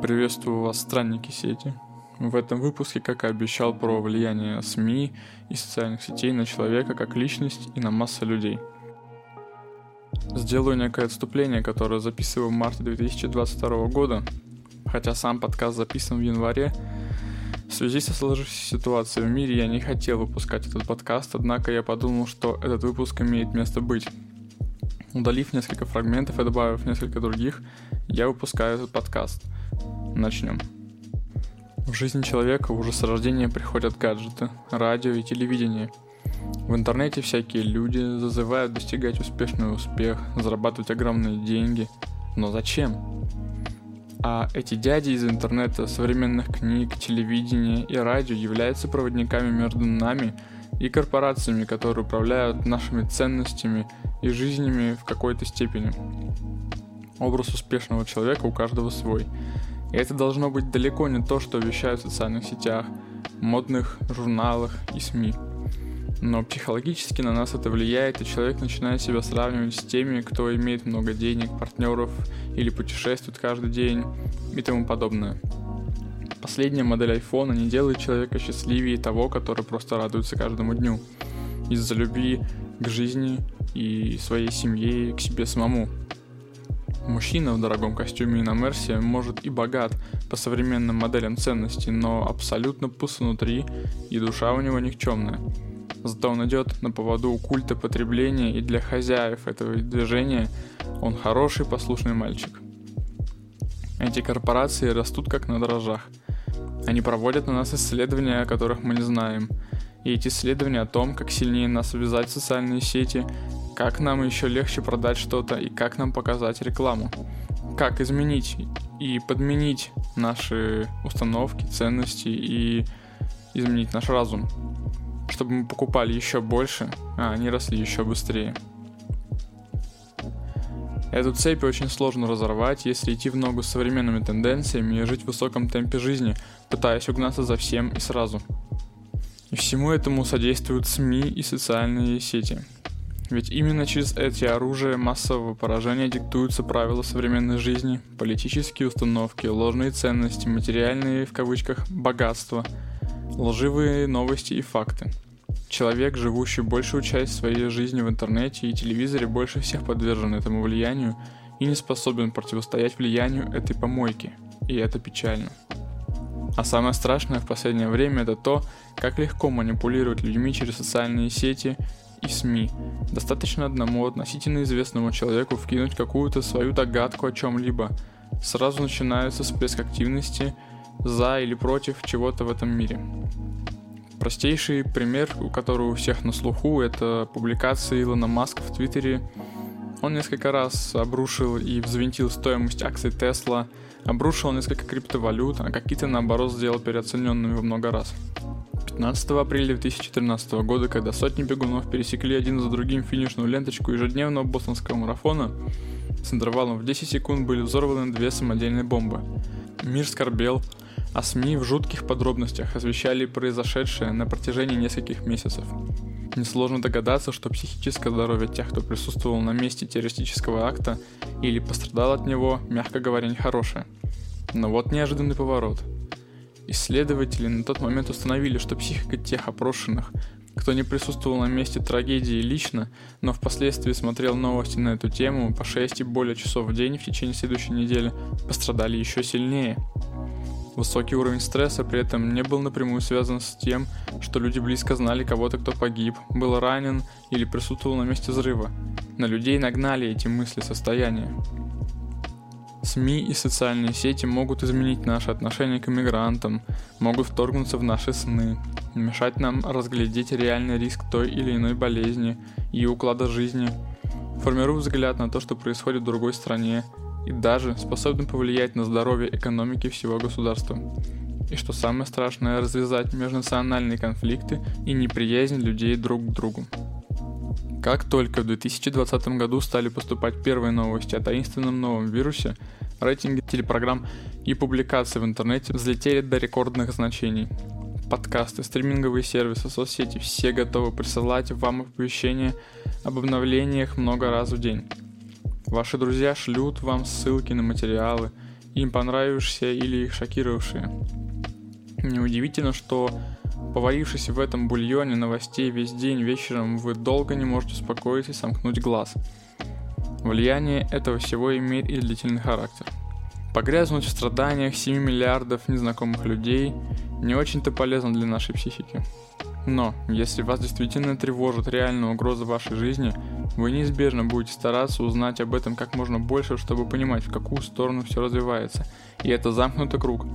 Приветствую вас, странники сети. В этом выпуске, как и обещал, про влияние СМИ и социальных сетей на человека как личность и на массу людей. Сделаю некое отступление, которое записываю в марте 2022 года, хотя сам подкаст записан в январе. В связи со сложившейся ситуацией в мире я не хотел выпускать этот подкаст, однако я подумал, что этот выпуск имеет место быть. Удалив несколько фрагментов и добавив несколько других, я выпускаю этот подкаст – Начнем. В жизни человека уже с рождения приходят гаджеты, радио и телевидение. В интернете всякие люди зазывают достигать успешный успех, зарабатывать огромные деньги. Но зачем? А эти дяди из интернета, современных книг, телевидения и радио являются проводниками между нами и корпорациями, которые управляют нашими ценностями и жизнями в какой-то степени. Образ успешного человека у каждого свой – и это должно быть далеко не то, что вещают в социальных сетях, модных журналах и СМИ. Но психологически на нас это влияет, и человек начинает себя сравнивать с теми, кто имеет много денег, партнеров или путешествует каждый день и тому подобное. Последняя модель айфона не делает человека счастливее того, который просто радуется каждому дню. Из-за любви к жизни и своей семье и к себе самому. Мужчина в дорогом костюме и на Мерсе может и богат по современным моделям ценностей, но абсолютно пуст внутри, и душа у него никчемная. Зато он идет на поводу у культа потребления, и для хозяев этого движения он хороший послушный мальчик. Эти корпорации растут как на дрожжах. Они проводят на нас исследования, о которых мы не знаем. И эти исследования о том, как сильнее нас связать социальные сети, как нам еще легче продать что-то и как нам показать рекламу. Как изменить и подменить наши установки, ценности и изменить наш разум, чтобы мы покупали еще больше, а они росли еще быстрее. Эту цепь очень сложно разорвать, если идти в ногу с современными тенденциями и жить в высоком темпе жизни, пытаясь угнаться за всем и сразу. И всему этому содействуют СМИ и социальные сети – ведь именно через эти оружия массового поражения диктуются правила современной жизни, политические установки, ложные ценности, материальные, в кавычках, богатства, лживые новости и факты. Человек, живущий большую часть своей жизни в интернете и телевизоре, больше всех подвержен этому влиянию и не способен противостоять влиянию этой помойки. И это печально. А самое страшное в последнее время это то, как легко манипулировать людьми через социальные сети и СМИ. Достаточно одному относительно известному человеку вкинуть какую-то свою догадку о чем-либо. Сразу начинаются всплеск активности за или против чего-то в этом мире. Простейший пример, который у всех на слуху, это публикация Илона Маска в Твиттере. Он несколько раз обрушил и взвинтил стоимость акций Тесла, обрушил несколько криптовалют, а какие-то наоборот сделал переоцененными во много раз. 15 апреля 2014 года, когда сотни бегунов пересекли один за другим финишную ленточку ежедневного бостонского марафона, с интервалом в 10 секунд были взорваны две самодельные бомбы. Мир скорбел, а СМИ в жутких подробностях освещали произошедшее на протяжении нескольких месяцев. Несложно догадаться, что психическое здоровье тех, кто присутствовал на месте террористического акта или пострадал от него, мягко говоря, нехорошее. Но вот неожиданный поворот – Исследователи на тот момент установили, что психика тех опрошенных, кто не присутствовал на месте трагедии лично, но впоследствии смотрел новости на эту тему по 6 и более часов в день в течение следующей недели, пострадали еще сильнее. Высокий уровень стресса при этом не был напрямую связан с тем, что люди близко знали кого-то, кто погиб, был ранен или присутствовал на месте взрыва. На людей нагнали эти мысли состояния. СМИ и социальные сети могут изменить наше отношение к иммигрантам, могут вторгнуться в наши сны, мешать нам разглядеть реальный риск той или иной болезни и уклада жизни, формируют взгляд на то, что происходит в другой стране, и даже способны повлиять на здоровье экономики всего государства. И что самое страшное, развязать межнациональные конфликты и неприязнь людей друг к другу. Как только в 2020 году стали поступать первые новости о таинственном новом вирусе, рейтинги телепрограмм и публикации в интернете взлетели до рекордных значений. Подкасты, стриминговые сервисы, соцсети – все готовы присылать вам оповещения об обновлениях много раз в день. Ваши друзья шлют вам ссылки на материалы, им понравившиеся или их шокировавшие. Неудивительно, что поварившись в этом бульоне новостей весь день вечером, вы долго не можете успокоиться и сомкнуть глаз. Влияние этого всего имеет и длительный характер. Погрязнуть в страданиях 7 миллиардов незнакомых людей не очень-то полезно для нашей психики. Но, если вас действительно тревожит реальная угроза вашей жизни, вы неизбежно будете стараться узнать об этом как можно больше, чтобы понимать, в какую сторону все развивается. И это замкнутый круг.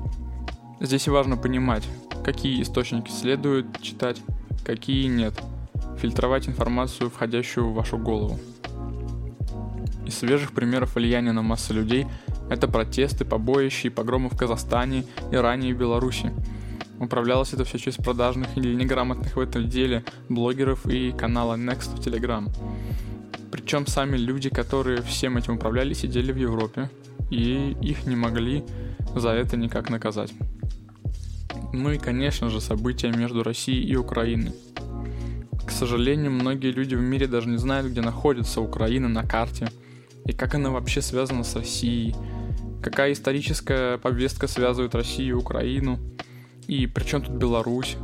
Здесь важно понимать, какие источники следует читать, какие нет. Фильтровать информацию, входящую в вашу голову. Из свежих примеров влияния на массы людей – это протесты, побоища и погромы в Казахстане, Иране и Беларуси – Управлялось это все через продажных или неграмотных в этом деле блогеров и канала Next в Telegram. Причем сами люди, которые всем этим управляли, сидели в Европе, и их не могли за это никак наказать. Ну и, конечно же, события между Россией и Украиной. К сожалению, многие люди в мире даже не знают, где находится Украина на карте, и как она вообще связана с Россией, какая историческая повестка связывает Россию и Украину – и причем тут Беларусь?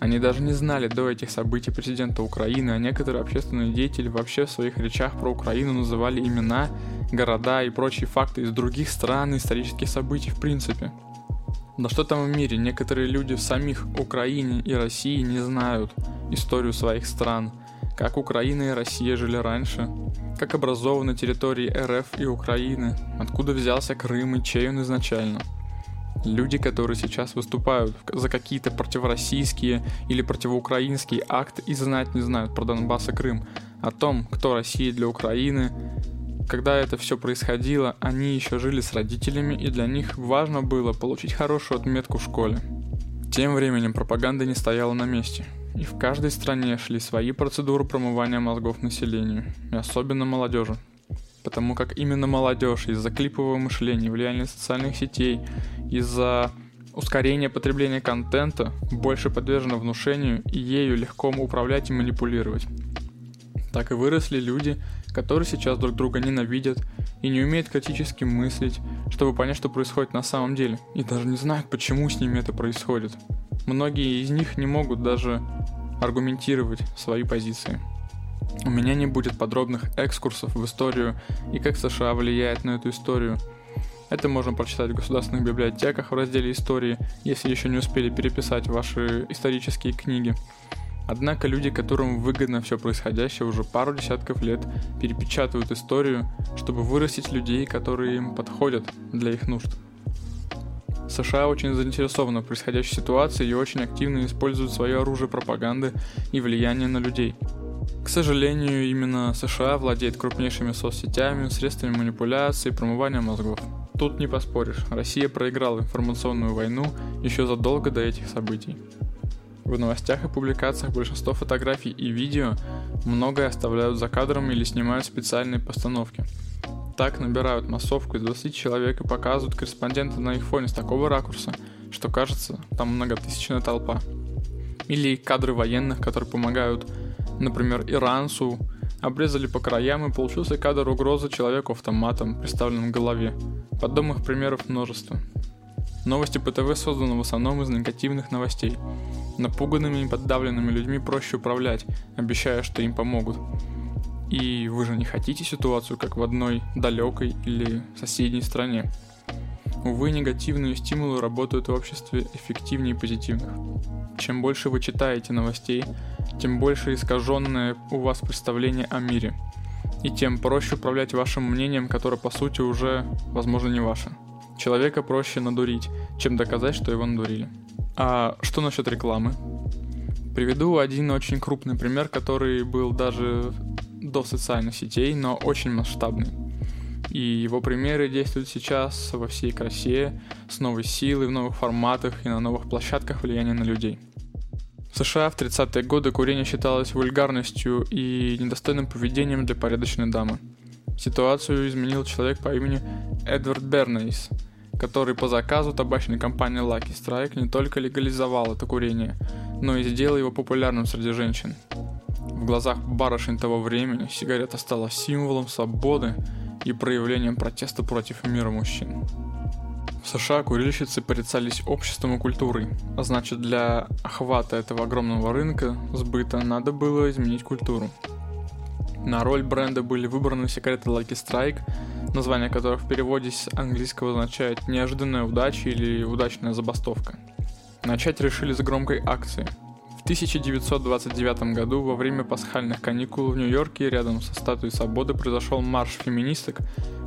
Они даже не знали до этих событий президента Украины, а некоторые общественные деятели вообще в своих речах про Украину называли имена, города и прочие факты из других стран и исторических событий в принципе. Да что там в мире, некоторые люди в самих Украине и России не знают историю своих стран, как Украина и Россия жили раньше, как образованы территории РФ и Украины, откуда взялся Крым и чей он изначально – Люди, которые сейчас выступают за какие-то противороссийские или противоукраинские акты и знать не знают про Донбасс и Крым, о том, кто Россия для Украины. Когда это все происходило, они еще жили с родителями, и для них важно было получить хорошую отметку в школе. Тем временем пропаганда не стояла на месте, и в каждой стране шли свои процедуры промывания мозгов населению, и особенно молодежи, потому как именно молодежь из-за клипового мышления, влияния социальных сетей, из-за ускорения потребления контента больше подвержена внушению и ею легко управлять и манипулировать. Так и выросли люди, которые сейчас друг друга ненавидят и не умеют критически мыслить, чтобы понять, что происходит на самом деле, и даже не знают, почему с ними это происходит. Многие из них не могут даже аргументировать свои позиции. У меня не будет подробных экскурсов в историю и как США влияет на эту историю. Это можно прочитать в государственных библиотеках в разделе истории, если еще не успели переписать ваши исторические книги. Однако люди, которым выгодно все происходящее, уже пару десятков лет перепечатывают историю, чтобы вырастить людей, которые им подходят для их нужд. США очень заинтересованы в происходящей ситуации и очень активно используют свое оружие пропаганды и влияние на людей – к сожалению, именно США владеет крупнейшими соцсетями, средствами манипуляции и промывания мозгов. Тут не поспоришь, Россия проиграла информационную войну еще задолго до этих событий. В новостях и публикациях большинство фотографий и видео многое оставляют за кадром или снимают специальные постановки. Так набирают массовку из 20 человек и показывают корреспондента на их фоне с такого ракурса, что кажется, там многотысячная толпа. Или кадры военных, которые помогают например, иранцу, обрезали по краям и получился кадр угрозы человеку автоматом, приставленным к голове. Подобных примеров множество. Новости ПТВ созданы в основном из негативных новостей. Напуганными и подавленными людьми проще управлять, обещая, что им помогут. И вы же не хотите ситуацию, как в одной далекой или соседней стране. Увы, негативные стимулы работают в обществе эффективнее позитивных. Чем больше вы читаете новостей, тем больше искаженное у вас представление о мире. И тем проще управлять вашим мнением, которое по сути уже, возможно, не ваше. Человека проще надурить, чем доказать, что его надурили. А что насчет рекламы? Приведу один очень крупный пример, который был даже до социальных сетей, но очень масштабный. И его примеры действуют сейчас во всей красе, с новой силой, в новых форматах и на новых площадках влияния на людей. В США в 30-е годы курение считалось вульгарностью и недостойным поведением для порядочной дамы. Ситуацию изменил человек по имени Эдвард Бернейс, который по заказу табачной компании Lucky Strike не только легализовал это курение, но и сделал его популярным среди женщин. В глазах барышень того времени сигарета стала символом свободы и проявлением протеста против мира мужчин. В США курильщицы порицались обществом и культурой, а значит для охвата этого огромного рынка сбыта надо было изменить культуру. На роль бренда были выбраны сигареты Lucky Strike, название которых в переводе с английского означает «неожиданная удача» или «удачная забастовка». Начать решили с громкой акции. В 1929 году во время пасхальных каникул в Нью-Йорке рядом со статуей свободы произошел марш феминисток,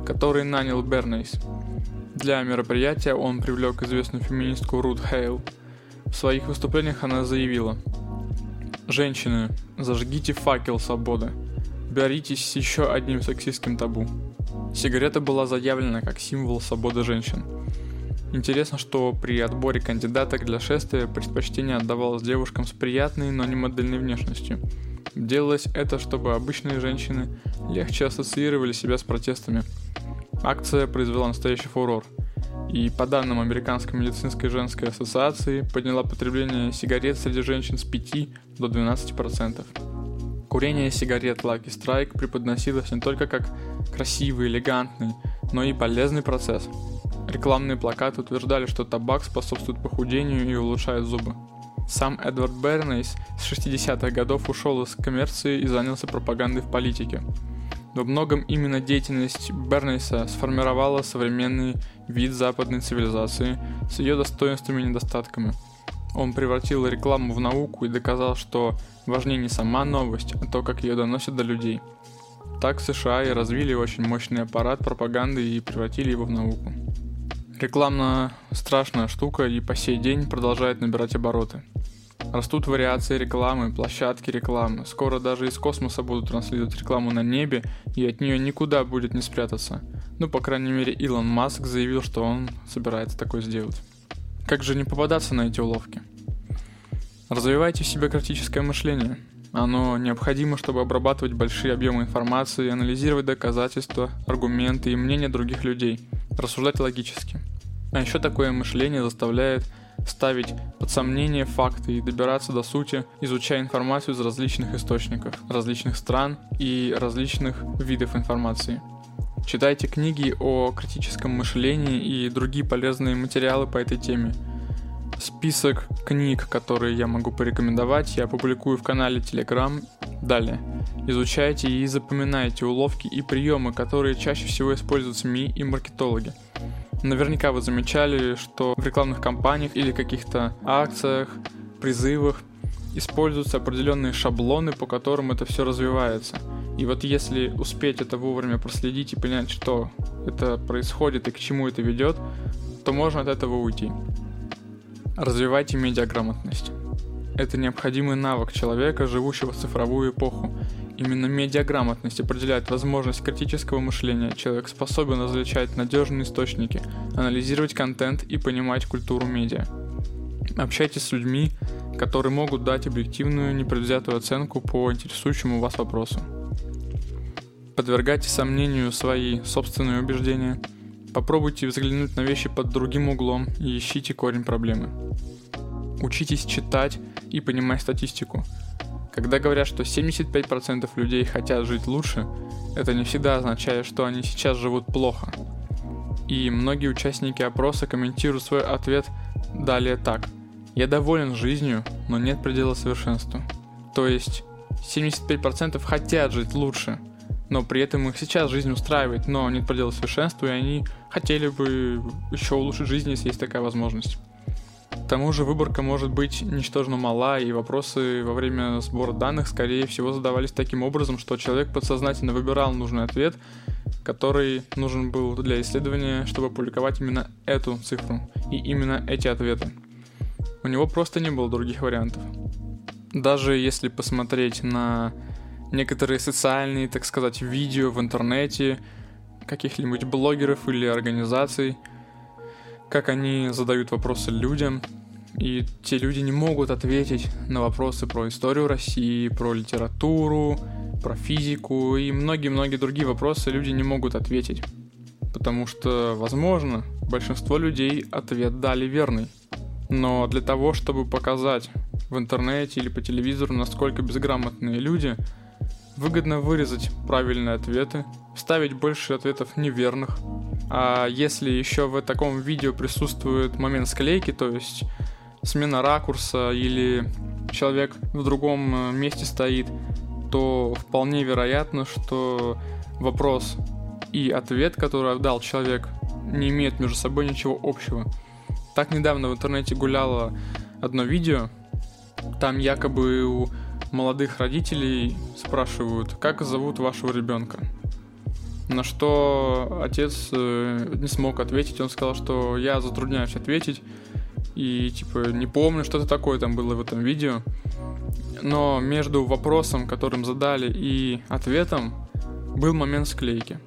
который нанял Бернейс. Для мероприятия он привлек известную феминистку Рут Хейл. В своих выступлениях она заявила «Женщины, зажгите факел свободы. Боритесь с еще одним сексистским табу». Сигарета была заявлена как символ свободы женщин. Интересно, что при отборе кандидаток для шествия предпочтение отдавалось девушкам с приятной, но не модельной внешностью. Делалось это, чтобы обычные женщины легче ассоциировали себя с протестами – Акция произвела настоящий фурор. И по данным Американской медицинской женской ассоциации, подняла потребление сигарет среди женщин с 5 до 12%. Курение сигарет Lucky Strike преподносилось не только как красивый, элегантный, но и полезный процесс. Рекламные плакаты утверждали, что табак способствует похудению и улучшает зубы. Сам Эдвард Бернейс с 60-х годов ушел из коммерции и занялся пропагандой в политике. Во многом именно деятельность Бернейса сформировала современный вид западной цивилизации с ее достоинствами и недостатками. Он превратил рекламу в науку и доказал, что важнее не сама новость, а то, как ее доносят до людей. Так США и развили очень мощный аппарат пропаганды и превратили его в науку. Реклама страшная штука и по сей день продолжает набирать обороты. Растут вариации рекламы, площадки рекламы. Скоро даже из космоса будут транслировать рекламу на небе, и от нее никуда будет не спрятаться. Ну, по крайней мере, Илон Маск заявил, что он собирается такое сделать. Как же не попадаться на эти уловки? Развивайте в себе критическое мышление. Оно необходимо, чтобы обрабатывать большие объемы информации, анализировать доказательства, аргументы и мнения других людей, рассуждать логически. А еще такое мышление заставляет ставить под сомнение факты и добираться до сути, изучая информацию из различных источников, различных стран и различных видов информации. Читайте книги о критическом мышлении и другие полезные материалы по этой теме. Список книг, которые я могу порекомендовать, я публикую в канале Telegram. Далее. Изучайте и запоминайте уловки и приемы, которые чаще всего используют СМИ и маркетологи. Наверняка вы замечали, что в рекламных кампаниях или каких-то акциях, призывах используются определенные шаблоны, по которым это все развивается. И вот если успеть это вовремя проследить и понять, что это происходит и к чему это ведет, то можно от этого уйти. Развивайте медиаграмотность. Это необходимый навык человека, живущего в цифровую эпоху, Именно медиаграмотность определяет возможность критического мышления. Человек способен различать надежные источники, анализировать контент и понимать культуру медиа. Общайтесь с людьми, которые могут дать объективную, непредвзятую оценку по интересующему вас вопросу. Подвергайте сомнению свои собственные убеждения. Попробуйте взглянуть на вещи под другим углом и ищите корень проблемы. Учитесь читать и понимать статистику – когда говорят, что 75% людей хотят жить лучше, это не всегда означает, что они сейчас живут плохо. И многие участники опроса комментируют свой ответ далее так. Я доволен жизнью, но нет предела совершенству. То есть 75% хотят жить лучше, но при этом их сейчас жизнь устраивает, но нет предела совершенству, и они хотели бы еще улучшить жизнь, если есть такая возможность. К тому же выборка может быть ничтожно мала, и вопросы во время сбора данных, скорее всего, задавались таким образом, что человек подсознательно выбирал нужный ответ, который нужен был для исследования, чтобы опубликовать именно эту цифру и именно эти ответы. У него просто не было других вариантов. Даже если посмотреть на некоторые социальные, так сказать, видео в интернете, каких-нибудь блогеров или организаций – как они задают вопросы людям, и те люди не могут ответить на вопросы про историю России, про литературу, про физику и многие-многие другие вопросы люди не могут ответить. Потому что, возможно, большинство людей ответ дали верный. Но для того, чтобы показать в интернете или по телевизору, насколько безграмотные люди, Выгодно вырезать правильные ответы, вставить больше ответов неверных. А если еще в таком видео присутствует момент склейки, то есть смена ракурса или человек в другом э, месте стоит, то вполне вероятно, что вопрос и ответ, который дал человек, не имеют между собой ничего общего. Так недавно в интернете гуляло одно видео, там якобы у молодых родителей спрашивают, как зовут вашего ребенка. На что отец э, не смог ответить, он сказал, что я затрудняюсь ответить, и типа не помню, что-то такое там было в этом видео. Но между вопросом, которым задали, и ответом был момент склейки.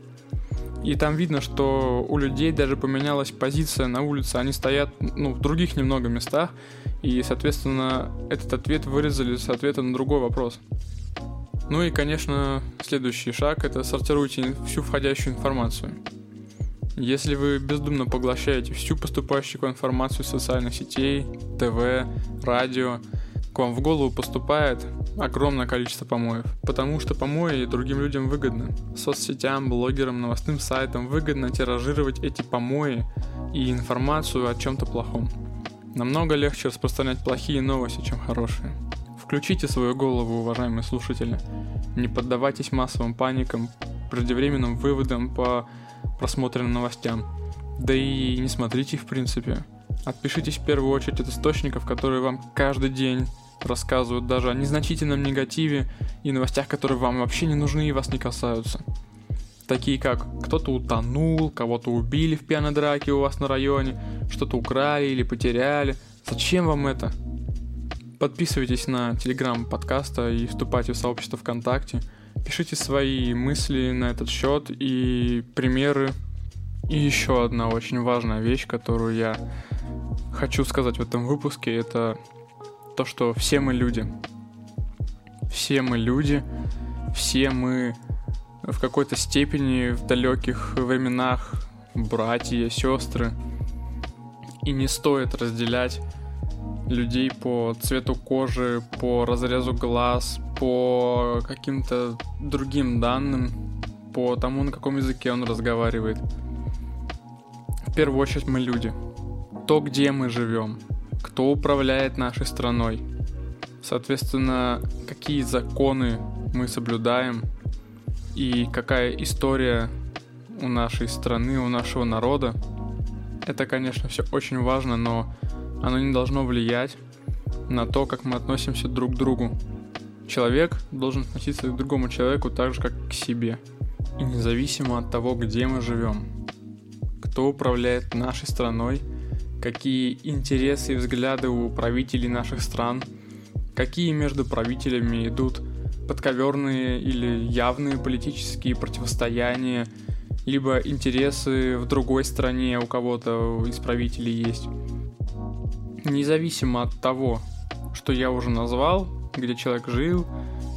И там видно, что у людей даже поменялась позиция на улице. Они стоят ну, в других немного местах, и, соответственно, этот ответ вырезали с ответа на другой вопрос. Ну и, конечно, следующий шаг – это сортируйте всю входящую информацию. Если вы бездумно поглощаете всю поступающую информацию из социальных сетей, ТВ, радио, к вам в голову поступает огромное количество помоев. Потому что помои другим людям выгодно. Соцсетям, блогерам, новостным сайтам выгодно тиражировать эти помои и информацию о чем-то плохом. Намного легче распространять плохие новости, чем хорошие. Включите свою голову, уважаемые слушатели. Не поддавайтесь массовым паникам, преждевременным выводам по просмотренным новостям. Да и не смотрите их в принципе. Отпишитесь в первую очередь от источников, которые вам каждый день рассказывают даже о незначительном негативе и новостях, которые вам вообще не нужны и вас не касаются. Такие как кто-то утонул, кого-то убили в пьяной драке у вас на районе, что-то украли или потеряли. Зачем вам это? Подписывайтесь на телеграм подкаста и вступайте в сообщество ВКонтакте. Пишите свои мысли на этот счет и примеры. И еще одна очень важная вещь, которую я хочу сказать в этом выпуске, это то, что все мы люди. Все мы люди, все мы в какой-то степени в далеких временах братья, сестры. И не стоит разделять людей по цвету кожи, по разрезу глаз, по каким-то другим данным, по тому, на каком языке он разговаривает. В первую очередь мы люди. То, где мы живем, кто управляет нашей страной, соответственно, какие законы мы соблюдаем – и какая история у нашей страны, у нашего народа. Это, конечно, все очень важно, но оно не должно влиять на то, как мы относимся друг к другу. Человек должен относиться к другому человеку так же, как к себе. И независимо от того, где мы живем, кто управляет нашей страной, какие интересы и взгляды у правителей наших стран, какие между правителями идут подковерные или явные политические противостояния, либо интересы в другой стране у кого-то из правителей есть. Независимо от того, что я уже назвал, где человек жил,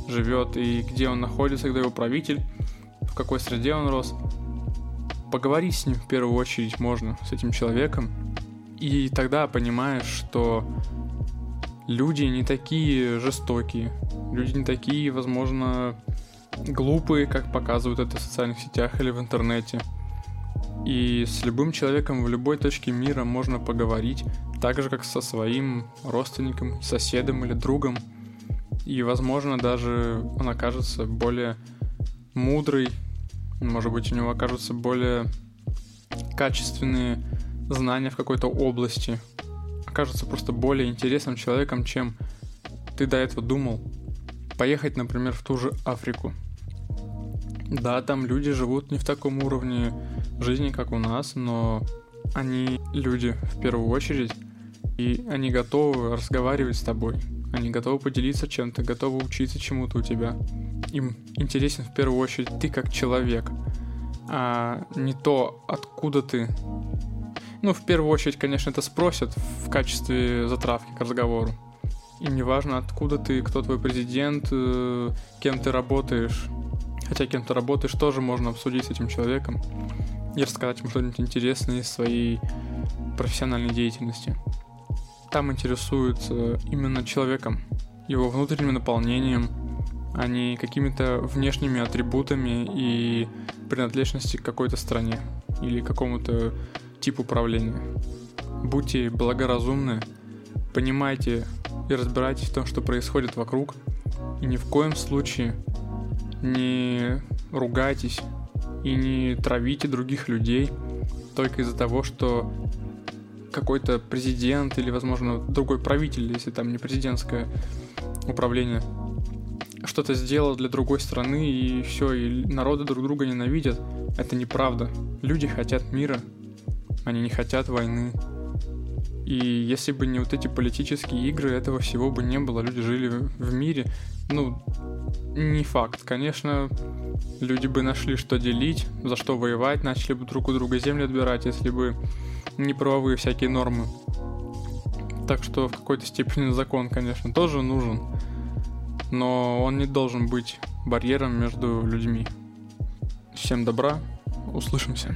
живет и где он находится, когда его правитель, в какой среде он рос, поговорить с ним в первую очередь можно, с этим человеком, и тогда понимаешь, что люди не такие жестокие, люди не такие, возможно, глупые, как показывают это в социальных сетях или в интернете. И с любым человеком в любой точке мира можно поговорить, так же, как со своим родственником, соседом или другом. И, возможно, даже он окажется более мудрый, может быть, у него окажутся более качественные знания в какой-то области, окажется просто более интересным человеком, чем ты до этого думал. Поехать, например, в ту же Африку. Да, там люди живут не в таком уровне жизни, как у нас, но они люди в первую очередь, и они готовы разговаривать с тобой. Они готовы поделиться чем-то, готовы учиться чему-то у тебя. Им интересен в первую очередь ты как человек, а не то, откуда ты, ну, в первую очередь, конечно, это спросят в качестве затравки к разговору. И неважно, откуда ты, кто твой президент, э, кем ты работаешь. Хотя кем ты работаешь, тоже можно обсудить с этим человеком и рассказать ему что-нибудь интересное из своей профессиональной деятельности. Там интересуются именно человеком, его внутренним наполнением, а не какими-то внешними атрибутами и принадлежности к какой-то стране или какому-то типу правления. Будьте благоразумны, понимайте и разбирайтесь в том, что происходит вокруг, и ни в коем случае не ругайтесь и не травите других людей только из-за того, что какой-то президент или, возможно, другой правитель, если там не президентское управление, что-то сделал для другой страны, и все, и народы друг друга ненавидят. Это неправда. Люди хотят мира, они не хотят войны. И если бы не вот эти политические игры, этого всего бы не было. Люди жили в мире. Ну, не факт. Конечно, люди бы нашли, что делить, за что воевать, начали бы друг у друга земли отбирать, если бы неправовые всякие нормы. Так что в какой-то степени закон, конечно, тоже нужен, но он не должен быть барьером между людьми. Всем добра, услышимся.